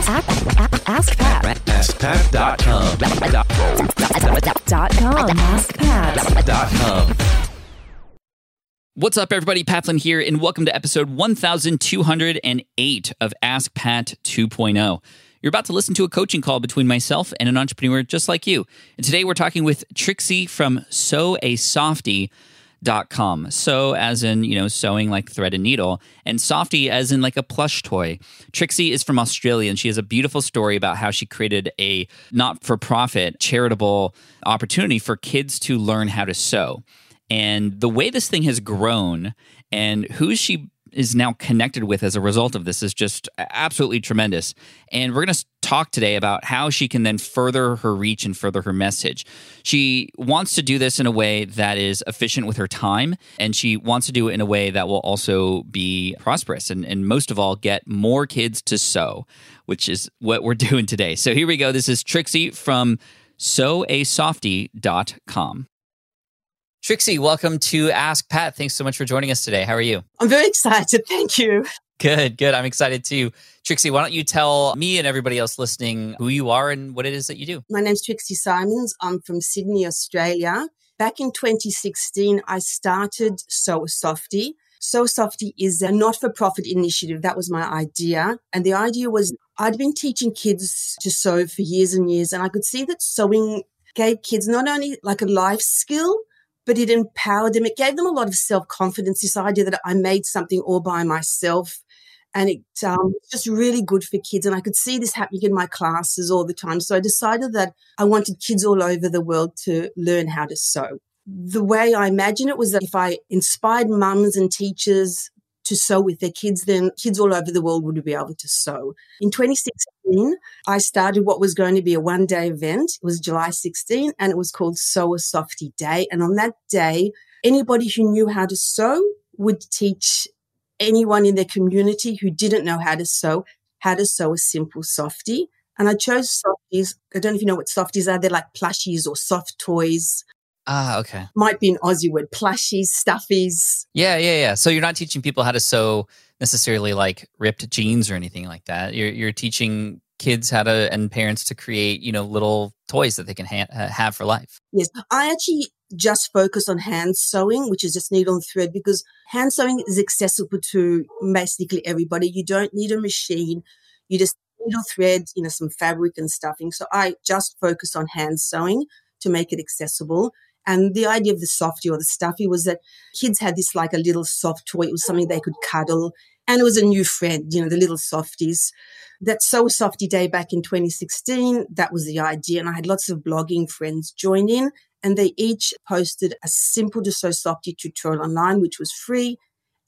Ask, ask, ask Pat. AskPat.com. Dot com. Ask Pat. Dot com. What's up, everybody? Pat Flynn here, and welcome to episode 1208 of Ask Pat 2.0. You're about to listen to a coaching call between myself and an entrepreneur just like you. And today we're talking with Trixie from Sew a Softie. Dot com. Sew as in, you know, sewing like thread and needle, and softie as in like a plush toy. Trixie is from Australia and she has a beautiful story about how she created a not for profit charitable opportunity for kids to learn how to sew. And the way this thing has grown and who she is now connected with as a result of this is just absolutely tremendous. And we're going to talk today about how she can then further her reach and further her message. She wants to do this in a way that is efficient with her time, and she wants to do it in a way that will also be prosperous and, and most of all, get more kids to sew, which is what we're doing today. So here we go. This is Trixie from sewasoftie.com. Trixie, welcome to Ask Pat. Thanks so much for joining us today. How are you? I'm very excited. Thank you. Good, good. I'm excited too. Trixie, why don't you tell me and everybody else listening who you are and what it is that you do? My name's Trixie Symonds. I'm from Sydney, Australia. Back in 2016, I started Softie. Sew a Softie is a not for profit initiative. That was my idea. And the idea was I'd been teaching kids to sew for years and years, and I could see that sewing gave kids not only like a life skill, but it empowered them. It gave them a lot of self confidence. This idea that I made something all by myself. And it um, just really good for kids. And I could see this happening in my classes all the time. So I decided that I wanted kids all over the world to learn how to sew. The way I imagine it was that if I inspired mums and teachers to sew with their kids, then kids all over the world would be able to sew. In 2016, I started what was going to be a one day event. It was July 16 and it was called Sew a Softie Day. And on that day, anybody who knew how to sew would teach anyone in their community who didn't know how to sew how to sew a simple softie. And I chose softies. I don't know if you know what softies are. They're like plushies or soft toys. Ah, okay. Might be an Aussie word. Plushies, stuffies. Yeah, yeah, yeah. So you're not teaching people how to sew necessarily like ripped jeans or anything like that. You're you're teaching kids how to and parents to create, you know, little toys that they can ha- have for life. Yes. I actually just focus on hand sewing, which is just needle and thread, because hand sewing is accessible to basically everybody. You don't need a machine. You just needle thread, you know, some fabric and stuffing. So I just focus on hand sewing to make it accessible. And the idea of the softie or the stuffy was that kids had this like a little soft toy. It was something they could cuddle. And it was a new friend, you know, the little softies. That Sew a Softie Day back in 2016, that was the idea. And I had lots of blogging friends join in and they each posted a simple sew softie tutorial online, which was free.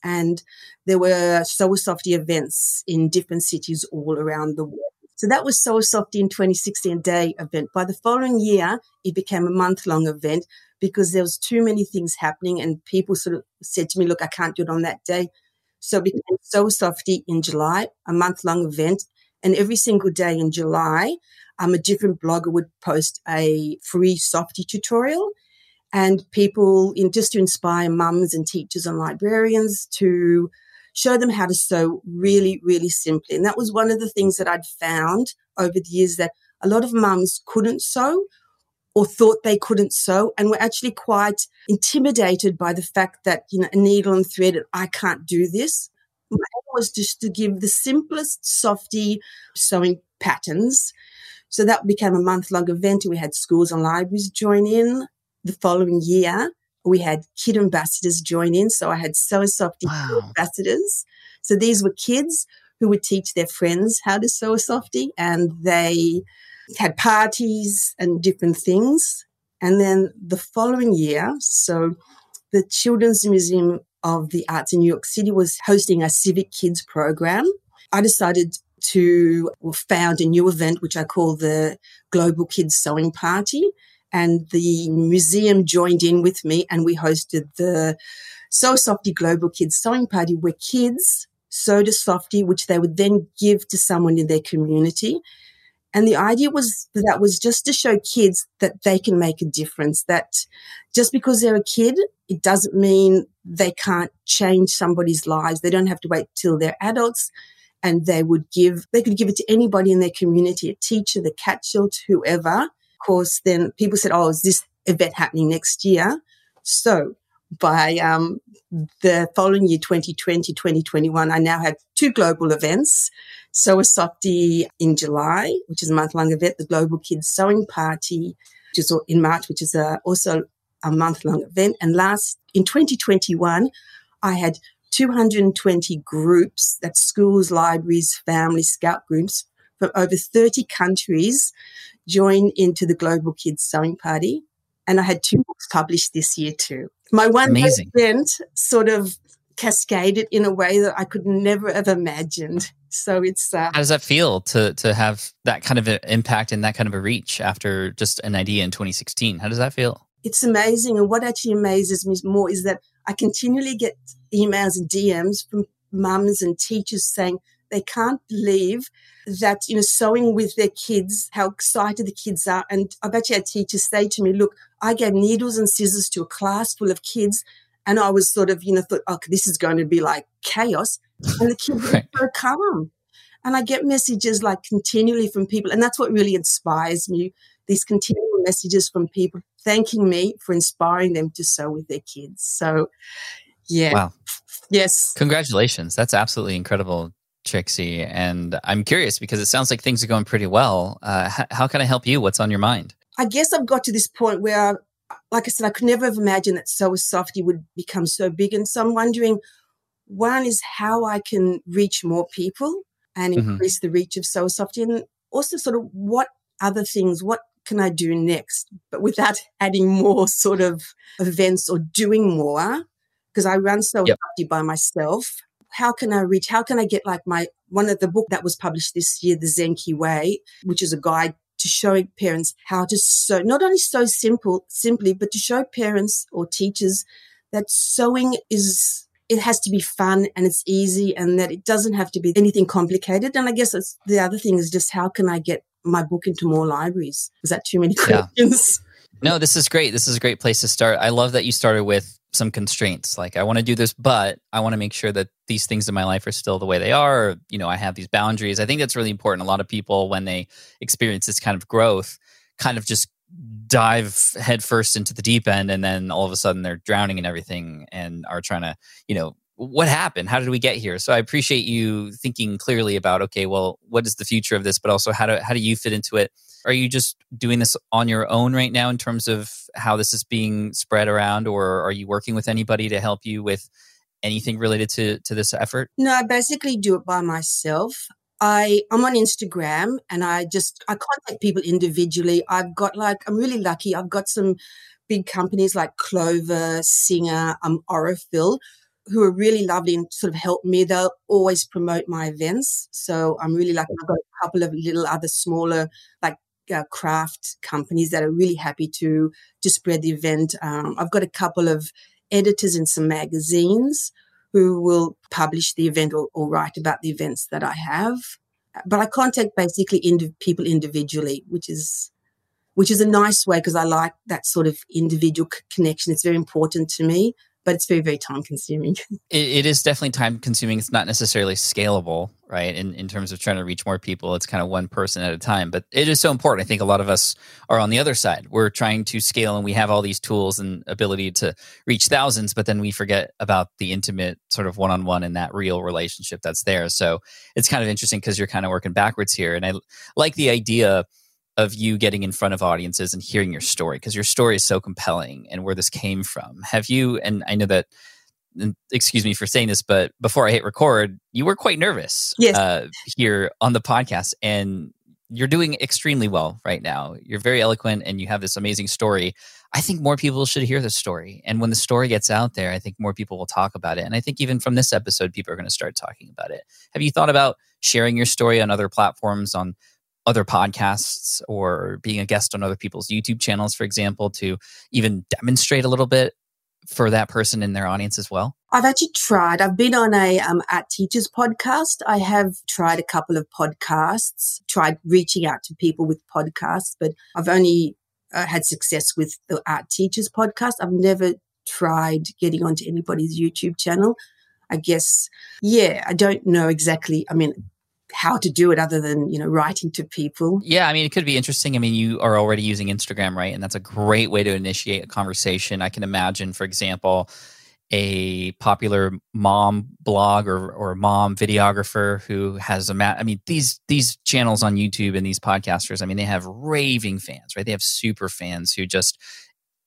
And there were Softie events in different cities all around the world. So that was Softie in 2016 day event. By the following year, it became a month long event because there was too many things happening and people sort of said to me, look, I can't do it on that day. So it became Softie in July, a month long event. And every single day in July, um, a different blogger would post a free softy tutorial and people in just to inspire mums and teachers and librarians to show them how to sew really, really simply. And that was one of the things that I'd found over the years that a lot of mums couldn't sew or thought they couldn't sew and were actually quite intimidated by the fact that, you know, a needle and thread, I can't do this. My aim was just to give the simplest softy sewing patterns. So that became a month long event. We had schools and libraries join in. The following year, we had kid ambassadors join in. So I had Sew a Softie Wow. ambassadors. So these were kids who would teach their friends how to sew a softie and they had parties and different things. And then the following year, so the Children's Museum of the Arts in New York City was hosting a Civic Kids program. I decided to found a new event, which I call the Global Kids Sewing Party. And the museum joined in with me and we hosted the Sew Softie Global Kids Sewing Party where kids sewed a softie, which they would then give to someone in their community. And the idea was that was just to show kids that they can make a difference, that just because they're a kid, it doesn't mean they can't change somebody's lives. They don't have to wait till they're adults. And they would give, they could give it to anybody in their community, a teacher, the cat shelter, whoever. Of course, then people said, oh, is this event happening next year? So by um, the following year, 2020, 2021, I now had two global events. Sew a Softie in July, which is a month long event, the Global Kids Sewing Party, which is in March, which is a, also a month long event. And last in 2021, I had 220 groups, that's schools, libraries, family, scout groups from over 30 countries join into the Global Kids Sewing Party. And I had two books published this year too. My one Amazing. event sort of cascaded in a way that I could never have imagined. So it's uh, How does that feel to to have that kind of an impact and that kind of a reach after just an idea in 2016? How does that feel? it's amazing. And what actually amazes me more is that I continually get emails and DMs from mums and teachers saying they can't believe that, you know, sewing with their kids, how excited the kids are. And I've actually had teachers say to me, look, I gave needles and scissors to a class full of kids. And I was sort of, you know, thought, oh, this is going to be like chaos. And the kids Right. were so calm. And I get messages like continually from people. And that's what really inspires me. These continual messages from people thanking me for inspiring them to sew with their kids. So, yeah. Wow. Yes. Congratulations. That's absolutely incredible, Trixie. And I'm curious because it sounds like things are going pretty well. Uh, h- how can I help you? What's on your mind? I guess I've got to this point where, like I said, I could never have imagined that Sew Softie would become so big. And so I'm wondering, one is how I can reach more people and Mhm. increase the reach of Sew Softie, and also sort of what other things, what can I do next, but without adding more sort of events or doing more, because I run Sew Yep. By myself. How can I reach? How can I get like my one of the book that was published this year, The Zenki Way, which is a guide to show parents how to sew, not only sew simple, simply, but to show parents or teachers that sewing is, it has to be fun and it's easy and that it doesn't have to be anything complicated. And I guess it's, the other thing is just how can I get my book into more libraries? Is that too many Yeah. questions? No, this is great. This is a great place to start. I love that you started with some constraints. Like, I want to do this, but I want to make sure that these things in my life are still the way they are. Or, you know, I have these boundaries. I think that's really important. A lot of people, when they experience this kind of growth, kind of just dive headfirst into the deep end. And then all of a sudden they're drowning in everything and are trying to, you know, what happened? How did we get here? So I appreciate you thinking clearly about, okay, well, what is the future of this? But also, how do, how do you fit into it? Are you just doing this on your own right now in terms of how this is being spread around, or are you working with anybody to help you with anything related to to this effort? No, I basically do it by myself. I I'm on Instagram and I just I contact people individually. I've got like I'm really lucky. I've got some big companies like Clover, Singer, um, Aurifil, who are really lovely and sort of help me. They'll always promote my events, so I'm really lucky. I've got a couple of little other smaller like uh, craft companies that are really happy to to spread the event. Um, I've got a couple of editors in some magazines who will publish the event or, or write about the events that I have. But I contact basically indi- people individually, which is which is a nice way because I like that sort of individual c- connection. It's very important to me, but it's very very time consuming. It, it is definitely time consuming. It's not necessarily scalable, right? In in terms of trying to reach more people, it's kind of one person at a time. But it is so important. I think a lot of us are on the other side. We're trying to scale, and we have all these tools and ability to reach thousands, but then we forget about the intimate sort of one on one and that real relationship that's there. So it's kind of interesting because you're kind of working backwards here, and I like the idea of you getting in front of audiences and hearing your story because your story is so compelling and where this came from. Have you? And I know that excuse me for saying this, but before I hit record, you were quite nervous Yes. uh, here on the podcast, and you're doing extremely well right now. You're very eloquent, and you have this amazing story. I think more people should hear this story, and when the story gets out there, I think more people will talk about it. And I think even from this episode, people are going to start talking about it. Have you thought about sharing your story on other platforms, on other podcasts, or being a guest on other people's YouTube channels, for example, to even demonstrate a little bit for that person in their audience as well? I've actually tried. I've been on a um, Art Teachers podcast. I have tried a couple of podcasts, tried reaching out to people with podcasts, but I've only uh, had success with the Art Teachers podcast. I've never tried getting onto anybody's YouTube channel. I guess, yeah, I don't know exactly. I mean, how to do it other than, you know, writing to people. Yeah, I mean, it could be interesting. I mean, you are already using Instagram, right? And that's a great way to initiate a conversation. I can imagine, for example, a popular mom blog or, or mom videographer who has a ma- I mean these these channels on YouTube and these podcasters I mean they have raving fans right they have super fans who just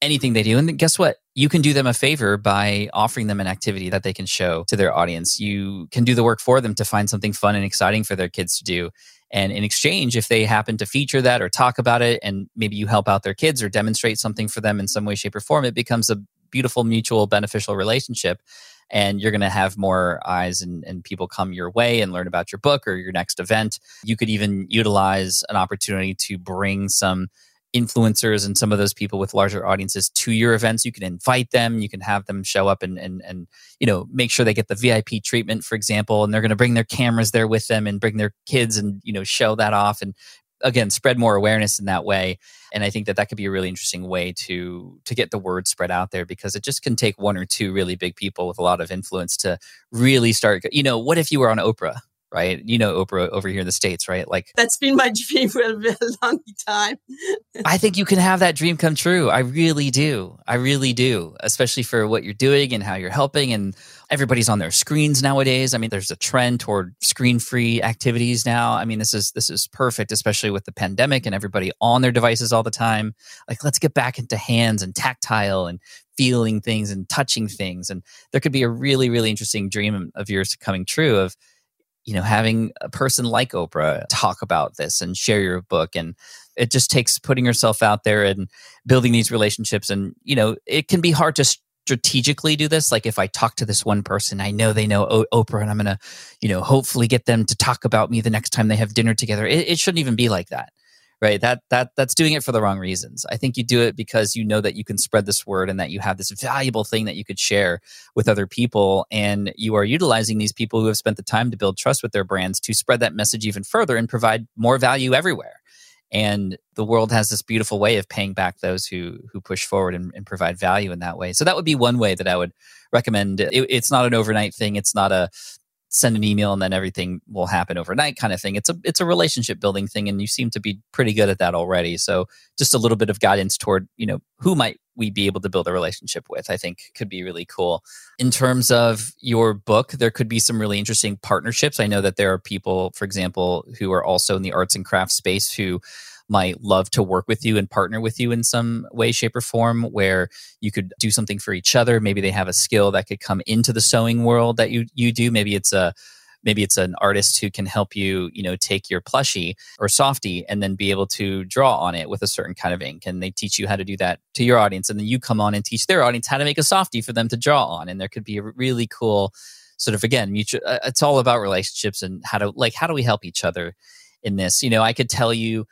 anything they do. And guess what? You can do them a favor by offering them an activity that they can show to their audience. You can do the work for them to find something fun and exciting for their kids to do. And in exchange if they happen to feature that or talk about it and maybe you help out their kids or demonstrate something for them in some way shape or form it becomes a beautiful mutual beneficial relationship. And you're going to have more eyes and, and people come your way and learn about your book or your next event. You could even utilize an opportunity to bring some influencers and some of those people with larger audiences to your events. You can invite them. You can have them show up and and, and you know make sure they get the vip treatment for example and they're going to bring their cameras there with them and bring their kids and you know show that off and again spread more awareness in that way. And i think that that could be a really interesting way to to get the word spread out there because it just can take one or two really big people with a lot of influence to really start you know what if you were on oprah right? You know Oprah over here in the States, right? Like that's been my dream for a very long time. I think you can have that dream come true. I really do. I really do, especially for what you're doing and how you're helping. And everybody's on their screens nowadays. I mean, there's a trend toward screen-free activities now. I mean, this is this is perfect, especially with the pandemic and everybody on their devices all the time. Like, let's get back into hands and tactile and feeling things and touching things. And there could be a really, really interesting dream of yours coming true of you know, having a person like Oprah talk about this and share your book. And it just takes putting yourself out there and building these relationships. And, you know, it can be hard to strategically do this. Like if I talk to this one person, I know they know o- Oprah and I'm going to, you know, hopefully get them to talk about me the next time they have dinner together. It, it shouldn't even be like that right? That that that's doing it for the wrong reasons. I think you do it because you know that you can spread this word and that you have this valuable thing that you could share with other people and you are utilizing these people who have spent the time to build trust with their brands to spread that message even further and provide more value everywhere. And the world has this beautiful way of paying back those who who push forward and, and provide value in that way. So that would be one way that i would recommend it, it's not an overnight thing. It's not a send an email and then everything will happen overnight kind of thing. It's a it's a relationship building thing and you seem to be pretty good at that already. So just a little bit of guidance toward, you know, who might we be able to build a relationship with, I think could be really cool. In terms of your book, there could be some really interesting partnerships. I know that there are people, for example, who are also in the arts and crafts space who might love to work with you and partner with you in some way, shape, or form where you could do something for each other. Maybe they have a skill that could come into the sewing world that you you do. Maybe it's a maybe it's an artist who can help you you know take your plushie or softie and then be able to draw on it with a certain kind of ink and they teach you how to do that to your audience and then you come on and teach their audience how to make a softie for them to draw on and there could be a really cool sort of again mutual uh, it's all about relationships and how to like how do we help each other in this you know i could tell you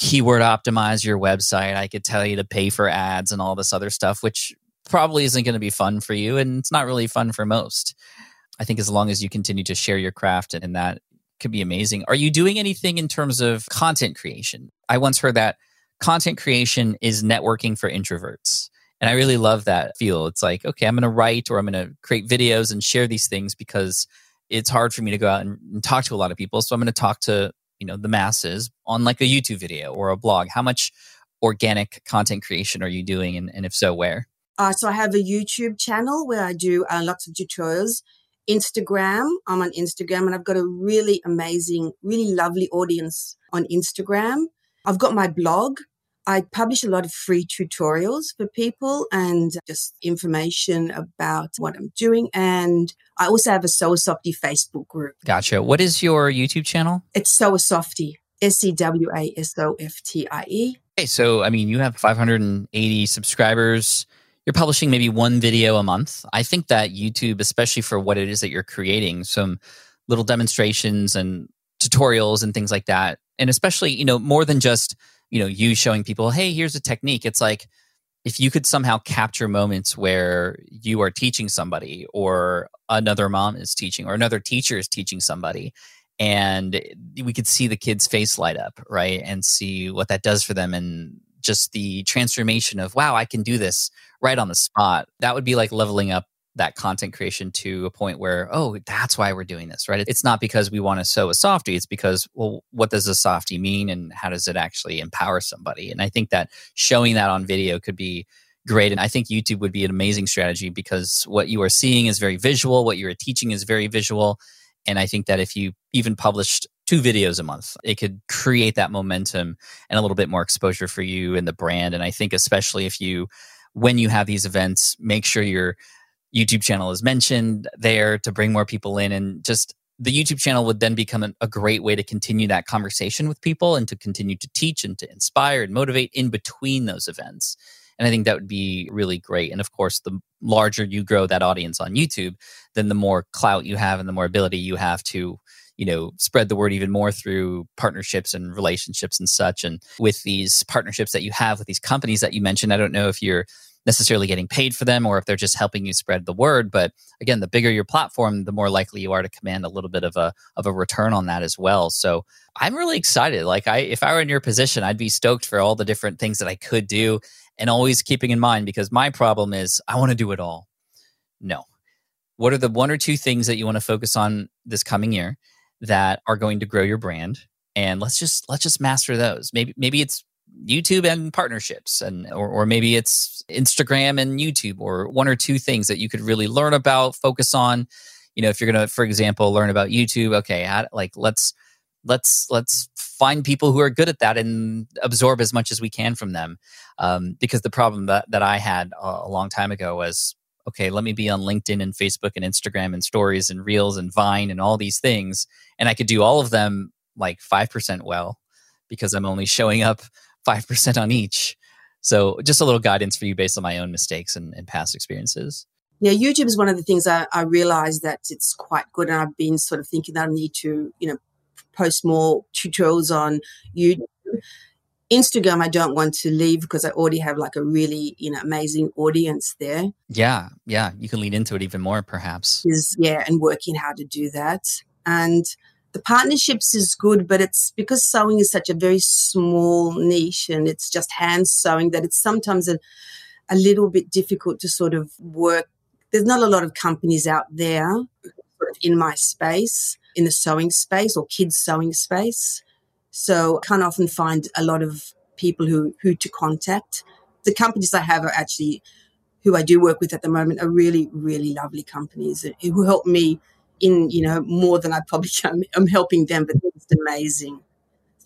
keyword optimize your website. I could tell you to pay for ads and all this other stuff, which probably isn't going to be fun for you. And it's not really fun for most. I think as long as you continue to share your craft and that could be amazing. Are you doing anything in terms of content creation? I once heard that content creation is networking for introverts. And I really love that feel. It's like, okay, I'm going to write or I'm going to create videos and share these things because it's hard for me to go out and, and talk to a lot of people. So I'm going to talk to you know the masses on like a youtube video or a blog how much organic content creation are you doing and, and if so where? Uh, so i have a youtube channel where i do uh, lots of tutorials. Instagram i'm on instagram and i've got a really amazing really lovely audience on instagram. I've got my blog I publish a lot of free tutorials for people and just information about what I'm doing. And I also have a Sew a Softie Facebook group. Gotcha. What is your YouTube channel? It's Sew a Softie, S E W A S O F T I E. Okay, so I mean, you have 580 subscribers. You're publishing maybe one video a month. I think that YouTube, especially for what it is that you're creating, some little demonstrations and tutorials and things like that, and especially, you know, more than just you know you showing people hey here's a technique. It's like if you could somehow capture moments where you are teaching somebody or another mom is teaching or another teacher is teaching somebody and we could see the kid's face light up right and see what that does for them and just the transformation of wow i can do this right on the spot. That would be like leveling up that content creation to a point where, oh, that's why we're doing this, right? It's not because we want to sew a softie. It's because, well, what does a softie mean and how does it actually empower somebody? And I think that showing that on video could be great. And I think YouTube would be an amazing strategy because what you are seeing is very visual, what you're teaching is very visual. And I think that if you even published two videos a month, it could create that momentum and a little bit more exposure for you and the brand. And I think, especially if you, when you have these events, make sure your YouTube channel is mentioned there to bring more people in and just the YouTube channel would then become a, great way to continue that conversation with people and to continue to teach and to inspire and motivate in between those events. And I think that would be really great. And of course, the larger you grow that audience on YouTube, then the more clout you have and the more ability you have to, you know, spread the word even more through partnerships and relationships and such. And with these partnerships that you have with these companies that you mentioned, I don't know if you're necessarily getting paid for them or if they're just helping you spread the word. But again the bigger your platform the more likely you are to command a little bit of a of a return on that as well. So i'm really excited. Like i if i were in your position i'd be stoked for all the different things that i could do and always keeping in mind because my problem is i want to do it all. No. What are the one or two things that you want to focus on this coming year that are going to grow your brand? And let's just let's just master those. Maybe maybe it's YouTube and partnerships, and or, or maybe it's Instagram and YouTube, or one or two things that you could really learn about, focus on. You know, if you're gonna, for example, learn about YouTube, okay, how, like let's let's let's find people who are good at that and absorb as much as we can from them. Um, because the problem that that I had a, a long time ago was okay, let me be on LinkedIn and Facebook and Instagram and stories and reels and Vine and all these things. And I could do all of them like 5% well because I'm only showing up 5% on each. So just a little guidance for you based on my own mistakes and, and past experiences. Yeah, YouTube is one of the things I, I realized that it's quite good. And I've been sort of thinking that I need to, you know, post more tutorials on YouTube. Instagram, I don't want to leave because I already have like a really, you know, amazing audience there. Yeah, yeah. You can lead into it even more, perhaps. Is yeah, and working how to do that. And the partnerships is good, but it's because sewing is such a very small niche and it's just hand sewing that it's sometimes a, a little bit difficult to sort of work. There's not a lot of companies out there in my space, in the sewing space or kids sewing space. So I can't often find a lot of people who, who to contact. The companies I have are actually who I do work with at the moment are really, really lovely companies who help me in you know more than I probably can. I'm helping them, but it's amazing.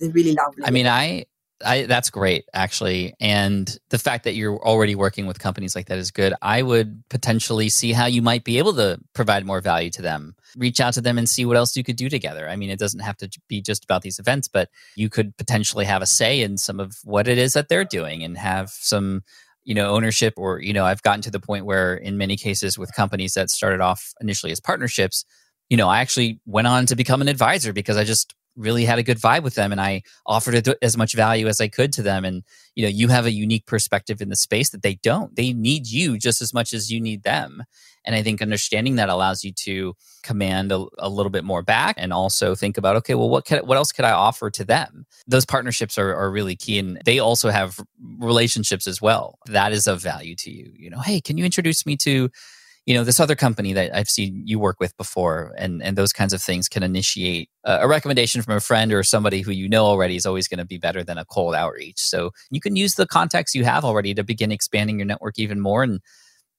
They're really lovely. I mean, I I, that's great, actually. And the fact that you're already working with companies like that is good. I would potentially see how you might be able to provide more value to them. Reach out to them and see what else you could do together. I mean, it doesn't have to be just about these events, but you could potentially have a say in some of what it is that they're doing and have some you know ownership or you know i've gotten to the point where in many cases with companies that started off initially as partnerships you know, I actually went on to become an advisor because I just really had a good vibe with them and I offered as much value as I could to them. And, you know, you have a unique perspective in the space that they don't. They need you just as much as you need them. And I think understanding that allows you to command a, a little bit more back and also think about, okay, well, what can, what else could I offer to them? Those partnerships are, are really key. And they also have relationships as well. That is of value to you. You know, hey, can you introduce me to you know this other company that i've seen you work with before and and those kinds of things can initiate a, a recommendation from a friend or somebody who you know already is always going to be better than a cold outreach. So you can use the contacts you have already to begin expanding your network even more. And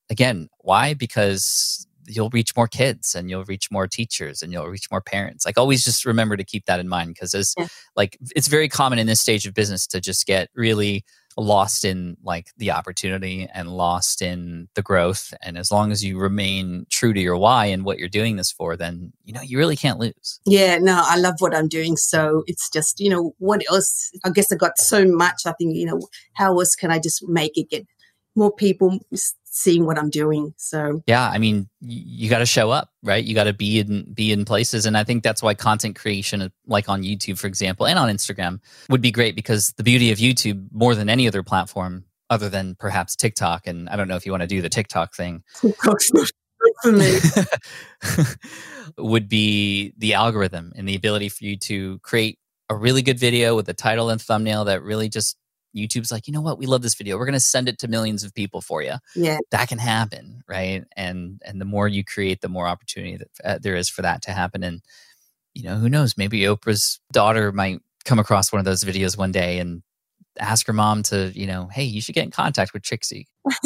again why? Because you'll reach more kids and you'll reach more teachers and you'll reach more parents. Like always just remember to keep that in mind because as yeah. like it's very common in this stage of business to just get really lost in like the opportunity and lost in the growth and as long as you remain true to your why and what you're doing this for then you know you really can't lose. Yeah no i love what i'm doing so it's just you know what else? I guess i got so much i think you know how else can i just make it get more people seeing what I'm doing. So yeah, I mean, you got to show up, right? You got to be in be in places, and I think that's why content creation, like on YouTube, for example, and on Instagram, would be great because the beauty of YouTube, more than any other platform, other than perhaps TikTok, and I don't know if you want to do the TikTok thing. would be the algorithm and the ability for you to create a really good video with a title and thumbnail that really just YouTube's like, you know what, we love this video. We're going to send it to millions of people for you. Yeah. That can happen, right? And and the more you create, the more opportunity that uh, there is for that to happen. And you know, who knows? Maybe Oprah's daughter might come across one of those videos one day and ask her mom to, you know, hey, you should get in contact with Trixie.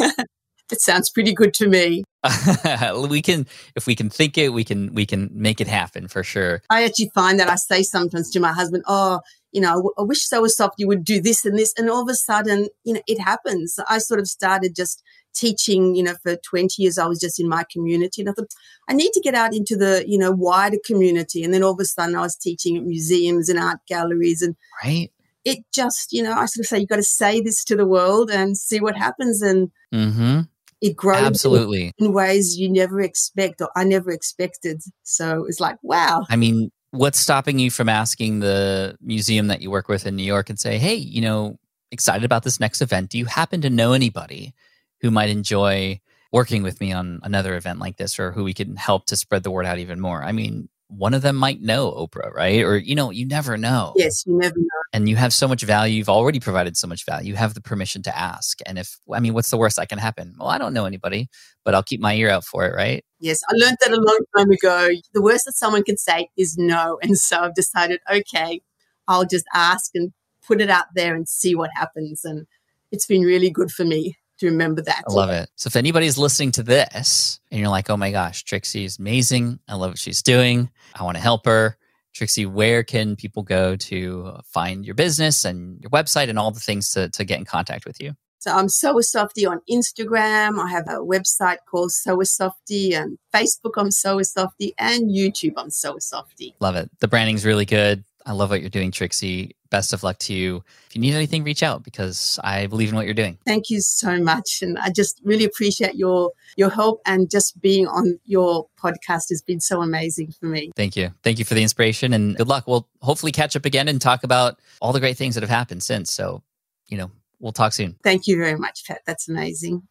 That sounds pretty good to me. we can if we can think it we can we can make it happen for sure I actually find that I say sometimes to my husband, oh, you know, I wish So Was Soft you would do this and this. And all of a sudden, you know, it happens. I sort of started just teaching, you know, for 20 years, I was just in my community. And I thought, I need to get out into the, you know, wider community. And then all of a sudden I was teaching at museums and art galleries. And right it just, you know, I sort of say, you've got to say this to the world and see what happens. And mm-hmm it grows absolutely in ways you never expect or I never expected. So it's like, wow. i mean what's stopping you from asking the museum that you work with in new york and say hey you know excited about this next event. Do you happen to know anybody who might enjoy working with me on another event like this or who we can help to spread the word out even more? I mean one of them might know Oprah, right? Or, you know, you never know. Yes, you never know. And you have so much value. You've already provided so much value. You have the permission to ask. And if, I mean, what's the worst that can happen? Well, I don't know anybody, but I'll keep my ear out for it, right? Yes, I learned that a long time ago. The worst that someone can say is no. And so I've decided, okay, I'll just ask and put it out there and see what happens. And it's been really good for me to remember that. I love it. So if anybody's listening to this and you're like, oh my gosh, Trixie is amazing. I love what she's doing. I want to help her. Trixie, where can people go to find your business and your website and all the things to, to get in contact with you? So I'm Sew a Softie on Instagram. I have a website called Sew a Softie and Facebook I'm Sew a Softie and YouTube I'm Sew a Softie. Love it. The branding's really good. I love what you're doing, Trixie. Best of luck to you. If you need anything, reach out because I believe in what you're doing. Thank you so much. And I just really appreciate your your help and just being on your podcast has been so amazing for me. Thank you. Thank you for the inspiration and good luck. We'll hopefully catch up again and talk about all the great things that have happened since. So, you know, we'll talk soon. Thank you very much, Pat. That's amazing.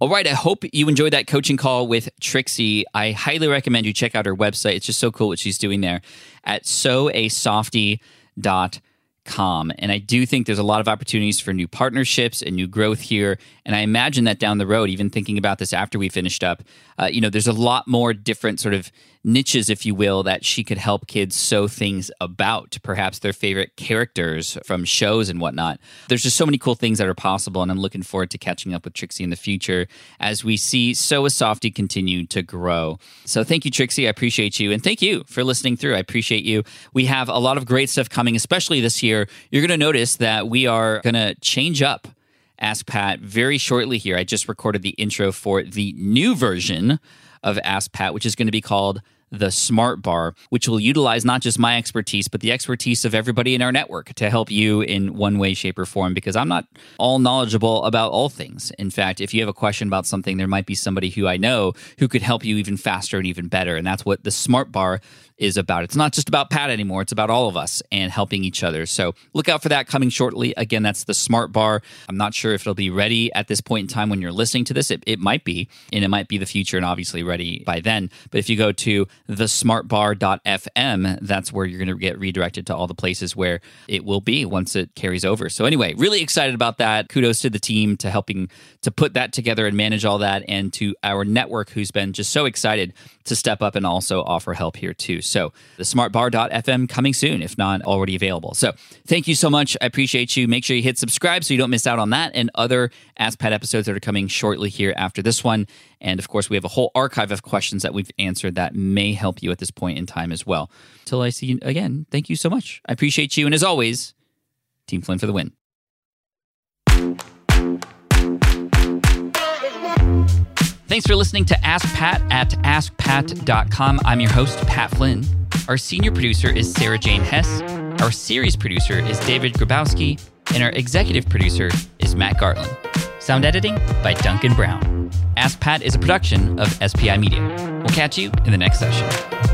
All right. I hope you enjoyed that coaching call with Trixie. I highly recommend you check out her website. It's just so cool what she's doing there at sewasoftie.com. And I do think there's a lot of opportunities for new partnerships and new growth here. And I imagine that down the road, even thinking about this after we finished up, uh, you know, there's a lot more different sort of niches, if you will, that she could help kids sew things about, perhaps their favorite characters from shows and whatnot. There's just so many cool things that are possible, and I'm looking forward to catching up with Trixie in the future as we see Sew a Softie continue to grow. So thank you, Trixie. I appreciate you. And thank you for listening through. I appreciate you. We have a lot of great stuff coming, especially this year. You're going to notice that we are going to change up Ask Pat very shortly here. I just recorded the intro for the new version of Ask Pat, which is going to be called the Smart Bar, which will utilize not just my expertise, but the expertise of everybody in our network to help you in one way, shape, or form. Because I'm not all knowledgeable about all things. In fact, if you have a question about something, there might be somebody who I know who could help you even faster and even better. And that's what the Smart Bar is about. It's not just about Pat anymore, it's about all of us and helping each other. So look out for that coming shortly. Again, that's the Smart Bar. I'm not sure if it'll be ready at this point in time when you're listening to this. It, it might be, and it might be the future and obviously ready by then. But if you go to thesmartbar.fm, that's where you're going to get redirected to all the places where it will be once it carries over. So anyway, really excited about that. Kudos to the team to helping to put that together and manage all that and to our network who's been just so excited to step up and also offer help here too. So the smartbar.fm coming soon, if not already available. So thank you so much. I appreciate you. Make sure you hit subscribe so you don't miss out on that and other Ask Pat episodes that are coming shortly here after this one. And of course, we have a whole archive of questions that we've answered that may help you at this point in time as well. Till I see you again, thank you so much. I appreciate you. And as always, Team Flynn for the win. Thanks for listening to Ask Pat at askpat.com. I'm your host, Pat Flynn. Our senior producer is Sarah Jane Hess. Our series producer is David Grabowski. And our executive producer is Matt Gartland. Sound editing by Duncan Brown. Ask Pat is a production of SPI Media. We'll catch you in the next session.